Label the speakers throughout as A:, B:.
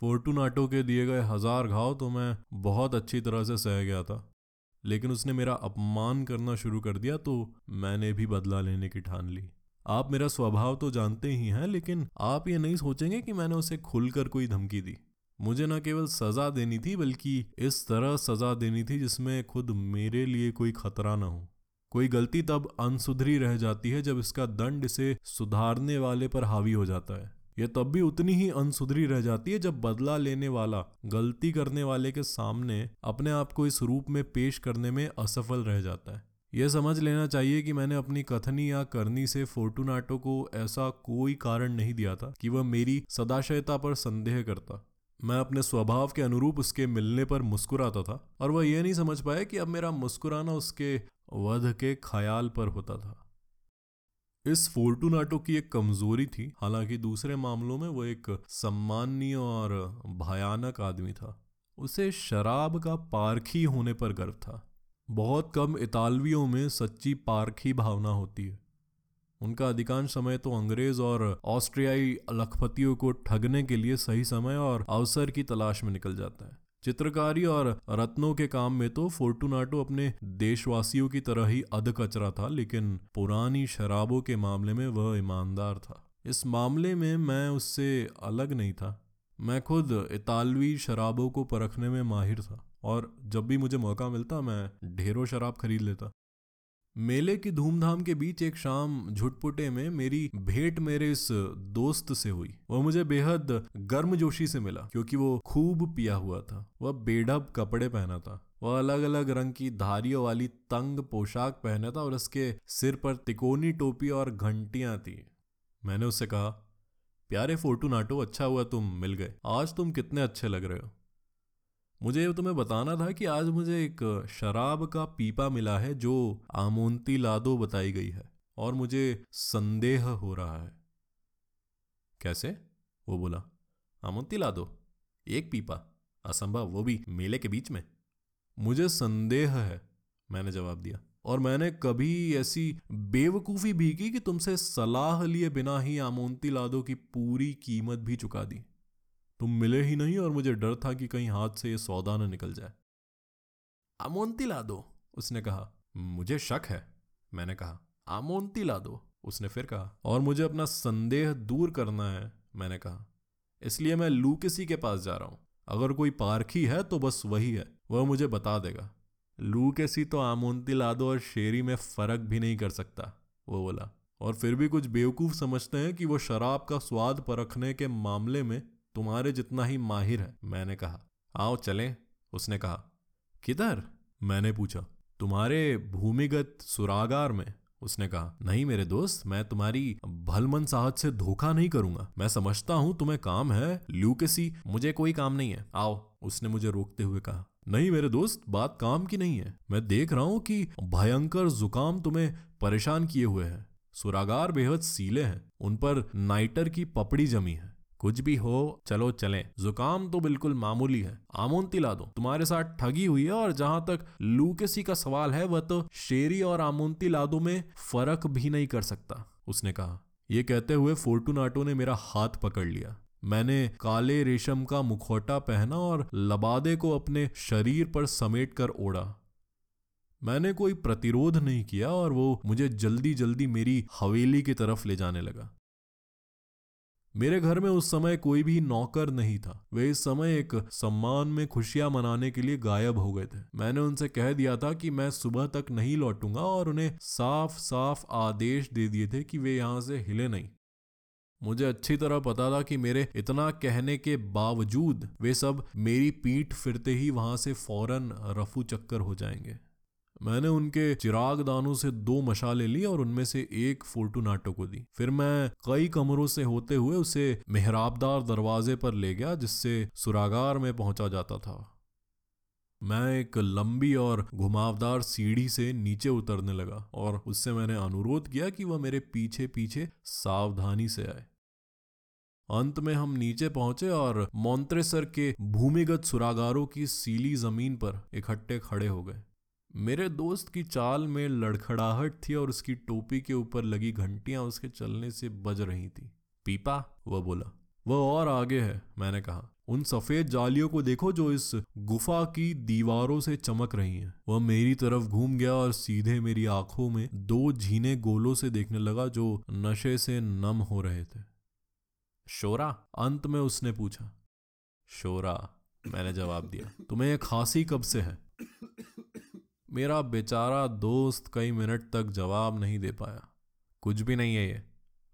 A: फोर्टूनाटो के दिए गए हज़ार घाव तो मैं बहुत अच्छी तरह से सह गया था। लेकिन उसने मेरा अपमान करना शुरू कर दिया तो मैंने भी बदला लेने की ठान ली। आप मेरा स्वभाव तो जानते ही हैं, लेकिन आप ये नहीं सोचेंगे कि मैंने उसे खुलकर कोई धमकी दी। मुझे न केवल सजा देनी थी, बल्कि इस तरह सजा देनी थी जिसमें खुद मेरे लिए कोई खतरा न हो। कोई गलती तब अनसुधरी रह जाती है जब इसका दंड इसे सुधारने वाले पर हावी हो जाता है। यह तब भी उतनी ही अनसुधरी रह जाती है जब बदला लेने वाला, गलती करने वाले के सामने अपने आप को इस रूप में पेश करने में असफल रह जाता है। यह समझ लेना चाहिए कि मैंने अपनी कथनी या करनी से फोर्टुनाटो को ऐसा कोई कारण नहीं दिया था कि वह मेरी सदाशयता पर संदेह करता। मैं अपने स्वभाव के अनुरूप उसके मिलने पर मुस्कुराता था और वह यह नहीं समझ पाया कि अब मेरा मुस्कुराना उसके वध के ख्याल पर होता था। इस फोर्टुनाटो की एक कमज़ोरी थी। हालाँकि दूसरे मामलों में वो एक सम्माननीय और भयानक आदमी था। उसे शराब का पारखी होने पर गर्व था। बहुत कम इतालवियों में सच्ची पारखी भावना होती है। उनका अधिकांश समय तो अंग्रेज़ और ऑस्ट्रियाई लखपतियों को ठगने के लिए सही समय और अवसर की तलाश में निकल जाता है। चित्रकारी और रत्नों के काम में तो फोर्टुनाटो अपने देशवासियों की तरह ही अध कचरा था, लेकिन पुरानी शराबों के मामले में वह ईमानदार था। इस मामले में मैं उससे अलग नहीं था। मैं खुद इतालवी शराबों को परखने में माहिर था और जब भी मुझे मौका मिलता, मैं ढेरों शराब खरीद लेता। मेले की धूमधाम के बीच एक शाम झुटपुटे में मेरी भेंट मेरे इस दोस्त से हुई। वह मुझे बेहद गर्मजोशी से मिला, क्योंकि वो खूब पिया हुआ था। वह बेढब कपड़े पहना था। वह अलग अलग रंग की धारियों वाली तंग पोशाक पहना था और उसके सिर पर तिकोनी टोपी और घंटियाँ थी। मैंने उससे कहा, प्यारे फोर्टूनाटो अच्छा हुआ तुम मिल गए। आज तुम कितने अच्छे लग रहे हो? मुझे तुम्हें बताना था कि आज मुझे एक शराब का पीपा मिला है जो आमोन्ती लादो बताई गई है और मुझे संदेह हो रहा है। कैसे? वो बोला आमोन्ती लादो, एक पीपा, असंभव, वो भी मेले के बीच में। मुझे संदेह है, मैंने जवाब दिया, और मैंने कभी ऐसी बेवकूफ़ी भी की कि तुमसे सलाह लिए बिना ही आमोन्ती लादो की पूरी कीमत भी चुका दी। तुम मिले ही नहीं और मुझे डर था कि कहीं हाथ से ये सौदा न निकल जाए। आमोन्ती ला दो, उसने कहा। मुझे शक है, मैंने कहा। आमोन्ती ला दो, उसने फिर कहा। और मुझे अपना संदेह दूर करना है, मैंने कहा। इसलिए मैं लूकिसी के पास जा रहा हूँ। अगर कोई पारखी है तो बस वही है, वह मुझे बता देगा। लूकेसी तो आमोन्ती लादो और शेरी में फ़र्क भी नहीं कर सकता, वो बोला। और फिर भी कुछ बेवकूफ़ समझते हैं कि वो शराब का स्वाद परखने के मामले में तुम्हारे जितना ही माहिर है, मैंने कहा। आओ चलें, उसने कहा। किधर? मैंने पूछा। तुम्हारे भूमिगत सुरागार में। उसने कहा। नहीं मेरे दोस्त, मैं तुम्हारी भलमन साहत से धोखा नहीं करूँगा। मैं समझता हूँ तुम्हें काम है, ल्यूकेसी, मुझे कोई काम नहीं है। आओ, उसने मुझे रोकते हुए कहा। नहीं मेरे दोस्त, बात काम की नहीं है। मैं देख रहा हूँ कि भयंकर जुकाम तुम्हें परेशान किए हुए है। सुरागार बेहद सीले हैं, उन पर नाइटर की पपड़ी जमी है। कुछ भी हो, चलो चलें। जुकाम तो बिल्कुल मामूली है। आमोन्ती ला दो। तुम्हारे साथ ठगी हुई है और जहाँ तक लूकेसी का सवाल है, वह तो शेरी और आमोन्ती लादो में फ़र्क भी नहीं कर सकता, उसने कहा। यह कहते हुए फोर्टुनाटो ने मेरा हाथ पकड़ लिया। मैंने काले रेशम का मुखौटा पहना और लबादे को अपने शरीर पर समेट कर ओढ़ा। मैंने कोई प्रतिरोध नहीं किया और वो मुझे जल्दी जल्दी मेरी हवेली की तरफ़ ले जाने लगा। मेरे घर में उस समय कोई भी नौकर नहीं था। वे इस समय एक सम्मान में खुशियाँ मनाने के लिए गायब हो गए थे। मैंने उनसे कह दिया था कि मैं सुबह तक नहीं लौटूँगा और उन्हें साफ़ साफ़ आदेश दे दिए थे कि वे यहाँ से हिले नहीं। मुझे अच्छी तरह पता था कि मेरे इतना कहने के बावजूद वे सब मेरी पीठ फिरते ही वहाँ से फ़ौरन रफू चक्कर हो जाएँगे। मैंने उनके चिराग दानों से दो मशाले ली और उनमें से एक फोर्टुनाटो को दी। फिर मैं कई कमरों से होते हुए उसे मेहराबदार दरवाजे पर ले गया, जिससे सुरागार में पहुँचा जाता था। मैं एक लंबी और घुमावदार सीढ़ी से नीचे उतरने लगा और उससे मैंने अनुरोध किया कि वह मेरे पीछे पीछे सावधानी से आए। अंत में हम नीचे पहुँचे और मोन्त्रेसर के भूमिगत सुरागारों की सीली ज़मीन पर इकट्ठे खड़े हो गए। मेरे दोस्त की चाल में लड़खड़ाहट थी और उसकी टोपी के ऊपर लगी घंटियाँ उसके चलने से बज रही थी। पीपा, वह बोला, वह और आगे है, मैंने कहा, उन सफ़ेद जालियों को देखो जो इस गुफा की दीवारों से चमक रही हैं। वह मेरी तरफ़ घूम गया और सीधे मेरी आँखों में दो झीने गोलों से देखने लगा जो नशे से नम हो रहे थे। शोरा, अंत में उसने पूछा, शोरा, मैंने जवाब दिया, तुम्हें यह खांसी कब से है? मेरा बेचारा दोस्त कई मिनट तक जवाब नहीं दे पाया। कुछ भी नहीं है ये।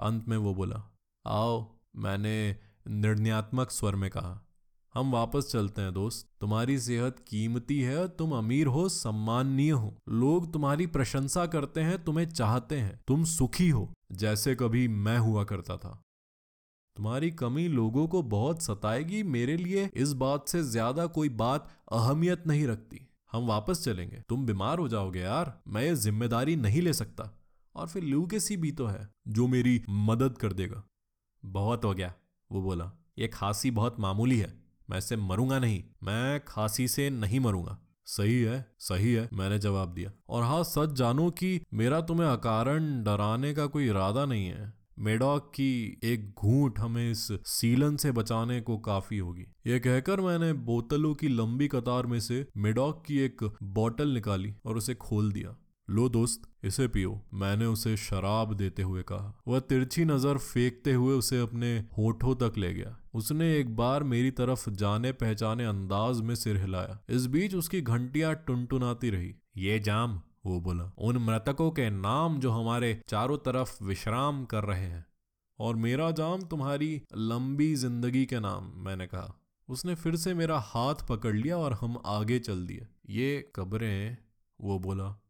A: अंत में वो बोला, आओ, मैंने निर्णयात्मक स्वर में कहा। हम वापस चलते हैं, दोस्त। तुम्हारी सेहत कीमती है, तुम अमीर हो, सम्माननीय हो। लोग तुम्हारी प्रशंसा करते हैं, तुम्हें चाहते हैं। तुम सुखी हो, जैसे कभी मैं हुआ करता था। तुम्हारी कमी लोगों को बहुत सताएगी, मेरे लिए इस बात से ज़्यादा कोई बात अहमियत नहीं रखती। हम वापस चलेंगे। तुम बीमार हो जाओगे यार। मैं ये ज़िम्मेदारी नहीं ले सकता। और फिर ल्यूकेसी भी तो है, जो मेरी मदद कर देगा। बहुत हो गया, वो बोला। ये खांसी बहुत मामूली है। मैं इससे मरूँगा नहीं। मैं खांसी से नहीं मरूँगा। सही है सही है, मैंने जवाब दिया। और हाँ सच जानो कि मेरा तुम्हें अकारण डराने का कोई इरादा नहीं है। मेडॉक की एक घूंट हमें इस सीलन से बचाने को काफ़ी होगी। यह कहकर मैंने बोतलों की लंबी कतार में से मेडॉक की एक बोतल निकाली और उसे खोल दिया। लो दोस्त, इसे पियो, मैंने उसे शराब देते हुए कहा। वह तिरछी नज़र फेंकते हुए उसे अपने होठों तक ले गया। उसने एक बार मेरी तरफ़ जाने पहचाने अंदाज में सिर हिलाया। इस बीच उसकी घंटियाँ टुनटुनाती रही। ये जाम वो बोला, उन मृतकों के नाम जो हमारे चारों तरफ़ विश्राम कर रहे हैं, और मेरा जाम तुम्हारी लंबी ज़िंदगी के नाम, मैंने कहा। उसने फिर से मेरा हाथ पकड़ लिया और हम आगे चल दिए। ये कब्रें, वो बोला,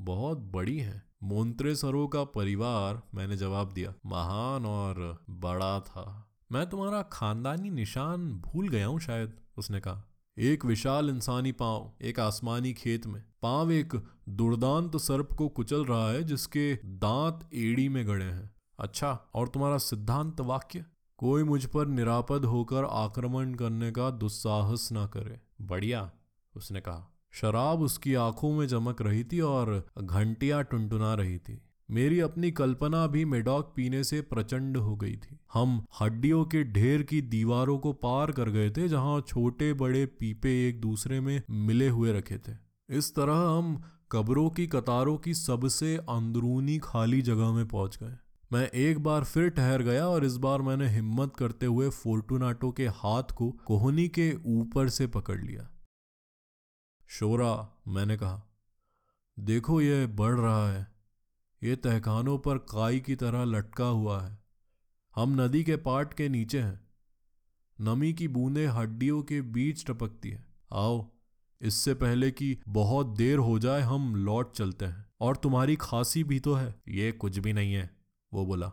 A: बहुत बड़ी हैं। मोन्त्रेसरो का परिवार, मैंने जवाब दिया, महान और बड़ा था। मैं तुम्हारा खानदानी निशान भूल गया हूँ शायद, उसने कहा। एक विशाल इंसानी पाँव, एक आसमानी खेत में। पाँव एक दुर्दांत सर्प को कुचल रहा है, जिसके दांत एड़ी में गड़े हैं। अच्छा और तुम्हारा सिद्धांत वाक्य? कोई मुझ पर निरापद होकर आक्रमण करने का दुस्साहस ना करे। बढ़िया, उसने कहा। शराब उसकी आँखों में चमक रही थी और घंटियाँ टुनटुना रही थी। मेरी अपनी कल्पना भी मेडॉक पीने से प्रचंड हो गई थी। हम हड्डियों के ढेर की दीवारों को पार कर गए थे, जहाँ छोटे बड़े पीपे एक दूसरे में मिले हुए रखे थे। इस तरह हम कब्रों की कतारों की सबसे अंदरूनी खाली जगह में पहुँच गए। मैं एक बार फिर ठहर गया और इस बार मैंने हिम्मत करते हुए फोर्टुनाटो के हाथ को कोहनी के ऊपर से पकड़ लिया। शोरा, मैंने कहा, देखो, ये बढ़ रहा है। ये तहखानों पर काई की तरह लटका हुआ है। हम नदी के पाट के नीचे हैं। नमी की बूंदें हड्डियों के बीच टपकती है। आओ, इससे पहले कि बहुत देर हो जाए हम लौट चलते हैं। और तुम्हारी खांसी भी तो है। ये कुछ भी नहीं है, वो बोला।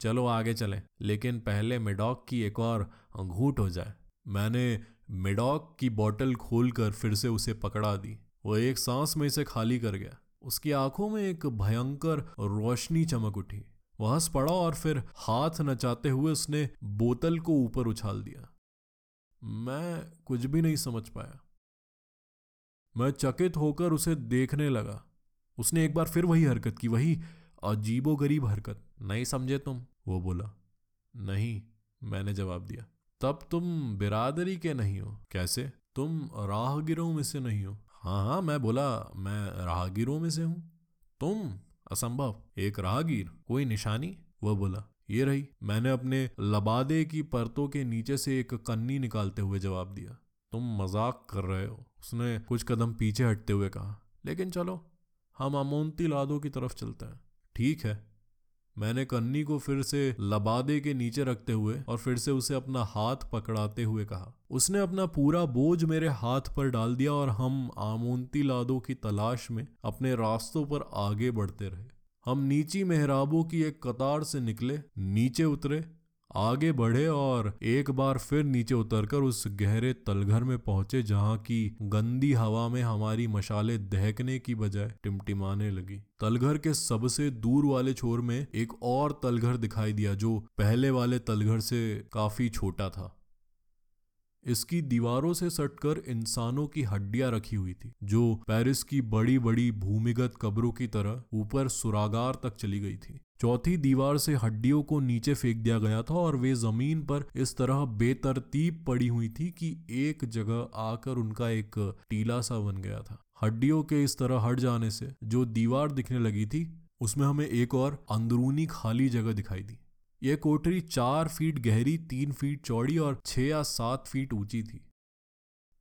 A: चलो आगे चलें, लेकिन पहले मिडॉक की एक और घूट हो जाए। मैंने मेडॉक की बोतल खोलकर फिर से उसे पकड़ा दी। वो एक सांस में इसे खाली कर गया। उसकी आँखों में एक भयंकर रोशनी चमक उठी। वह हंस पड़ा और फिर हाथ नचाते हुए उसने बोतल को ऊपर उछाल दिया। मैं कुछ भी नहीं समझ पाया। मैं चकित होकर उसे देखने लगा। उसने एक बार फिर वही हरकत की, वही अजीबो गरीब हरकत। नहीं समझे तुम? वो बोला, नहीं, मैंने जवाब दिया। तब तुम बिरादरी के नहीं हो? कैसे? तुम राहगिरों में से नहीं हो। हाँ हाँ मैं बोला, मैं राहगीरों में से हूँ। तुम असंभव, एक राहगीर, कोई निशानी? वह बोला, ये रही, मैंने अपने लबादे की परतों के नीचे से एक कन्नी निकालते हुए जवाब दिया। तुम मज़ाक कर रहे हो। उसने कुछ कदम पीछे हटते हुए कहा, लेकिन चलो, हम अमोनती लादों की तरफ़ चलते हैं। ठीक है मैंने कन्नी को फिर से लबादे के नीचे रखते हुए और फिर से उसे अपना हाथ पकड़ाते हुए कहा। उसने अपना पूरा बोझ मेरे हाथ पर डाल दिया और हम आमोंती लादों की तलाश में अपने रास्तों पर आगे बढ़ते रहे। हम नीची मेहराबों की एक कतार से निकले, नीचे उतरे आगे बढ़े और एक बार फिर नीचे उतरकर उस गहरे तलघर में पहुँचे, जहाँ की गंदी हवा में हमारी मशाले दहकने की बजाय टिमटिमाने लगी। तलघर के सबसे दूर वाले छोर में एक और तलघर दिखाई दिया, जो पहले वाले तलघर से काफ़ी छोटा था। इसकी दीवारों से सटकर इंसानों की हड्डियाँ रखी हुई थी, जो पेरिस की बड़ी बड़ी भूमिगत कब्रों की तरह ऊपर सुरागार तक चली गई थी। चौथी दीवार से हड्डियों को नीचे फेंक दिया गया था और वे ज़मीन पर इस तरह बेतरतीब पड़ी हुई थी कि एक जगह आकर उनका एक टीला सा बन गया था। हड्डियों के इस तरह हट जाने से जो दीवार दिखने लगी थी, उसमें हमें एक और अंदरूनी खाली जगह दिखाई दी। यह कोठरी चार फीट गहरी, तीन फीट चौड़ी और छह या सात फीट ऊँची थी।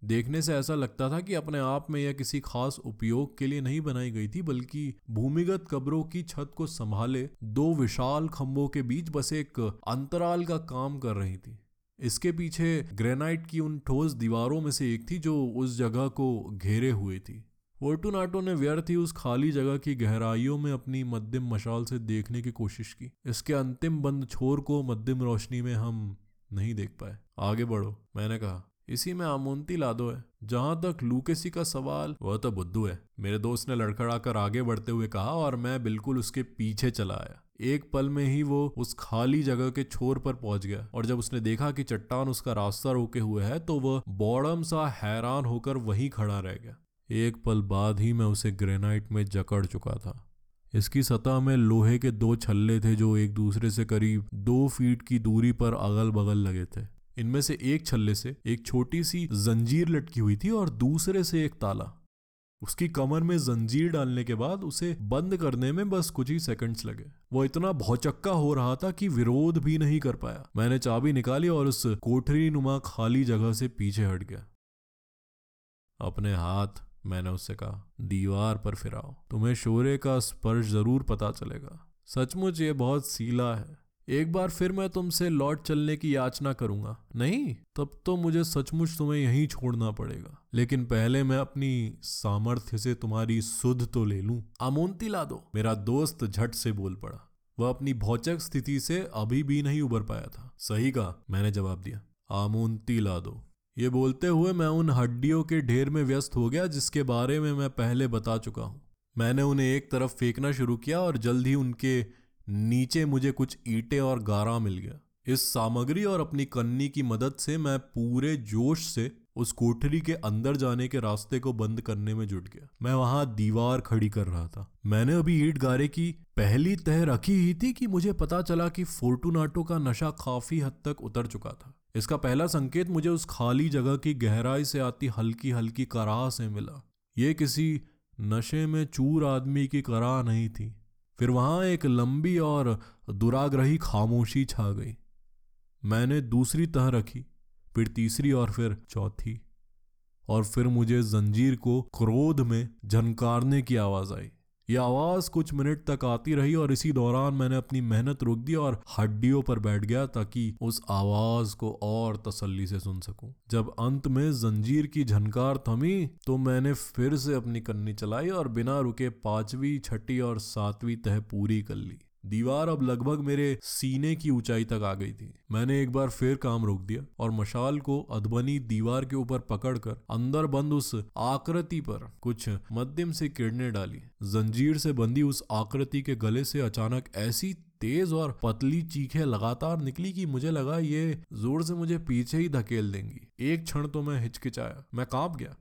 A: देखने से ऐसा लगता था कि अपने आप में यह किसी खास उपयोग के लिए नहीं बनाई गई थी, बल्कि भूमिगत कब्रों की छत को संभाले दो विशाल खंभों के बीच बस एक अंतराल का काम कर रही थी। इसके पीछे ग्रेनाइट की उन ठोस दीवारों में से एक थी जो उस जगह को घेरे हुए थी। फोर्टुनाटो ने व्यर्थ ही उस खाली जगह की गहराइयों में अपनी मध्यम मशाल से देखने की कोशिश की। इसके अंतिम बंद छोर को मध्यम रोशनी में हम नहीं देख पाए। आगे बढ़ो, मैंने कहा। इसी में आमोंती लादो है। जहाँ तक लूकेसी का सवाल, वह तो बुद्धू है। मेरे दोस्त ने लड़खड़ाकर आगे बढ़ते हुए कहा और मैं बिल्कुल उसके पीछे चला आया। एक पल में ही वो उस खाली जगह के छोर पर पहुँच गया और जब उसने देखा कि चट्टान उसका रास्ता रोके हुए है तो वह बौड़म सा हैरान होकर वहीं खड़ा रह गया। एक पल बाद ही मैं उसे ग्रेनाइट में जकड़ चुका था। इसकी सतह में लोहे के दो छल्ले थे जो एक दूसरे से करीब दो फीट की दूरी पर अगल बगल लगे थे। इनमें से एक छल्ले से एक छोटी सी जंजीर लटकी हुई थी और दूसरे से एक ताला। उसकी कमर में जंजीर डालने के बाद उसे बंद करने में बस कुछ ही सेकंड्स लगे। वो इतना भौचक्का हो रहा था कि विरोध भी नहीं कर पाया। मैंने चाबी निकाली और उस कोठरी नुमा खाली जगह से पीछे हट गया। अपने हाथ, मैंने उससे कहा, दीवार पर फिराओ। तुम्हें शोरे का स्पर्श ज़रूर पता चलेगा। सचमुच ये बहुत सीला है। एक बार फिर मैं तुमसे लौट चलने की याचना करूँगा। नहीं? तब तो मुझे सचमुच तुम्हें यहीं छोड़ना पड़ेगा। लेकिन पहले मैं अपनी सामर्थ्य से तुम्हारी सुध तो ले लूँ। आमोंती ला दो। मेरा दोस्त झट से बोल पड़ा। वह अपनी भौचक स्थिति से अभी भी नहीं उबर पाया था। सही कहा, मैंने जवाब दिया। आमोंती ला दो। ये बोलते हुए मैं उन हड्डियों के ढेर में व्यस्त हो गया, जिसके बारे में मैं पहले बता चुका हूँ। मैंने उन्हें एक तरफ़ फेंकना शुरू किया और जल्द ही उनके नीचे मुझे कुछ ईंटें और गारा मिल गया। इस सामग्री और अपनी कन्नी की मदद से मैं पूरे जोश से उस कोठरी के अंदर जाने के रास्ते को बंद करने में जुट गया। मैं वहाँ दीवार खड़ी कर रहा था। मैंने अभी ईट गारे की पहली तह रखी ही थी कि मुझे पता चला कि फोर्टुनाटो का नशा काफ़ी हद तक उतर चुका था। इसका पहला संकेत मुझे उस खाली जगह की गहराई से आती हल्की हल्की कराह से मिला। ये किसी नशे में चूर आदमी की कराह नहीं थी। फिर वहाँ एक लंबी और दुराग्रही खामोशी छा गई। मैंने दूसरी तह रखी, फिर तीसरी और फिर चौथी। और फिर मुझे जंजीर को क्रोध में झनकारने की आवाज़ आई। ये आवाज़ कुछ मिनट तक आती रही और इसी दौरान मैंने अपनी मेहनत रोक दी और हड्डियों पर बैठ गया ताकि उस आवाज़ को और तसल्ली से सुन सकूँ। जब अंत में जंजीर की झनकार थमी तो मैंने फिर से अपनी कन्नी चलाई और बिना रुके पांचवी, छठी और सातवीं तह पूरी कर ली दीवार अब लगभग मेरे सीने की ऊंचाई तक आ गई थी। मैंने एक बार फिर काम रोक दिया और मशाल को अधबनी दीवार के ऊपर पकड़कर अंदर बंद उस आकृति पर कुछ मध्यम से किरणें डाली। जंजीर से बंधी उस आकृति के गले से अचानक ऐसी तेज और पतली चीखें लगातार निकली कि मुझे लगा ये ज़ोर से मुझे पीछे ही धकेल देंगी। एक क्षण तो मैं हिचकिचाया। मैं काँप गया।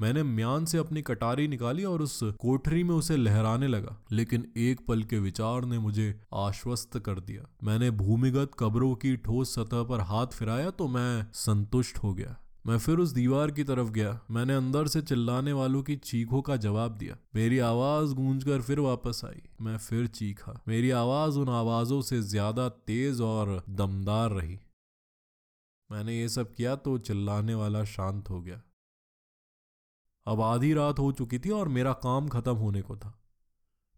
A: मैंने म्यान से अपनी कटारी निकाली और उस कोठरी में उसे लहराने लगा, लेकिन एक पल के विचार ने मुझे आश्वस्त कर दिया। मैंने भूमिगत कब्रों की ठोस सतह पर हाथ फिराया तो मैं संतुष्ट हो गया। मैं फिर उस दीवार की तरफ़ गया। मैंने अंदर से चिल्लाने वालों की चीखों का जवाब दिया। मेरी आवाज़ गूंजकर फिर वापस आई। मैं फिर चीखा। मेरी आवाज़ उन आवाजों से ज़्यादा तेज और दमदार रही। मैंने ये सब किया तो चिल्लाने वाला शांत हो गया। अब आधी रात हो चुकी थी और मेरा काम खत्म होने को था।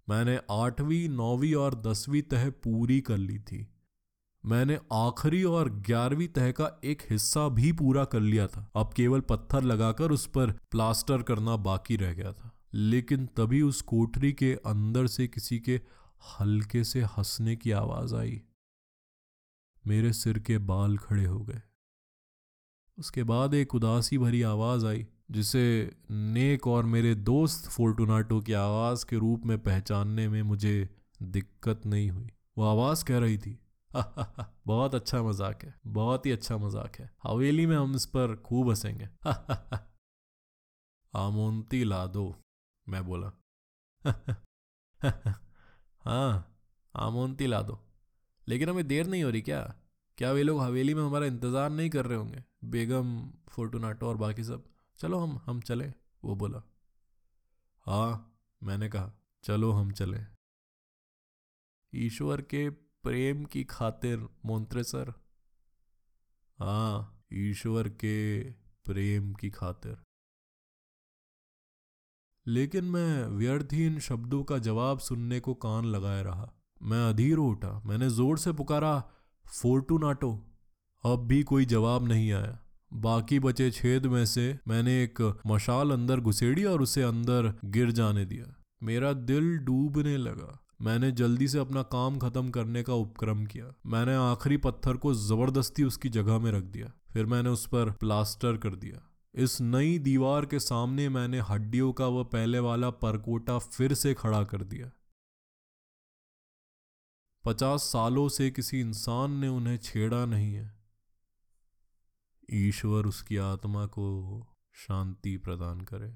A: मैंने आठवीं, नौवीं और दसवीं तह पूरी कर ली थी। मैंने आखिरी और ग्यारहवीं तह का एक हिस्सा भी पूरा कर लिया था। अब केवल पत्थर लगाकर उस पर प्लास्टर करना बाकी रह गया था। लेकिन तभी उस कोठरी के अंदर से किसी के हल्के से हंसने की आवाज़ आई। मेरे सिर के बाल खड़े हो गए। उसके बाद एक उदासी भरी आवाज़ आई। जिसे नेक और मेरे दोस्त फोर्टुनाटो की आवाज़ के रूप में पहचानने में मुझे दिक्कत नहीं हुई। वो आवाज़ कह रही थी बहुत अच्छा मज़ाक है, बहुत ही अच्छा मज़ाक है। हवेली में हम इस पर खूब हंसेंगे। आमोंती ला दो, मैं बोला। हाँ आमोंती ला दो। लेकिन हमें देर नहीं हो रही क्या? क्या वे लोग हवेली में हमारा इंतज़ार नहीं कर रहे होंगे? बेगम, फोर्टुनाटो और बाकी सब? चलो हम हम चले, वो बोला। हाँ मैंने कहा, चलो हम चले। ईश्वर के प्रेम की खातिर मोन्त्रे सर। हाँ ईश्वर के प्रेम की खातिर। लेकिन मैं व्यर्थ ही इन शब्दों का जवाब सुनने को कान लगाए रहा। मैं अधीर उठा। मैंने ज़ोर से पुकारा, फोर्टूनाटो। अब भी कोई जवाब नहीं आया। बाकी बचे छेद में से मैंने एक मशाल अंदर घुसेड़ी और उसे अंदर गिर जाने दिया। मेरा दिल डूबने लगा। मैंने जल्दी से अपना काम खत्म करने का उपक्रम किया। मैंने आखिरी पत्थर को ज़बरदस्ती उसकी जगह में रख दिया। फिर मैंने उस पर प्लास्टर कर दिया। इस नई दीवार के सामने मैंने हड्डियों का वह पहले वाला परकोटा फिर से खड़ा कर दिया। पचास सालों से किसी इंसान ने उन्हें छेड़ा नहीं है। ईश्वर उसकी आत्मा को शांति प्रदान करे।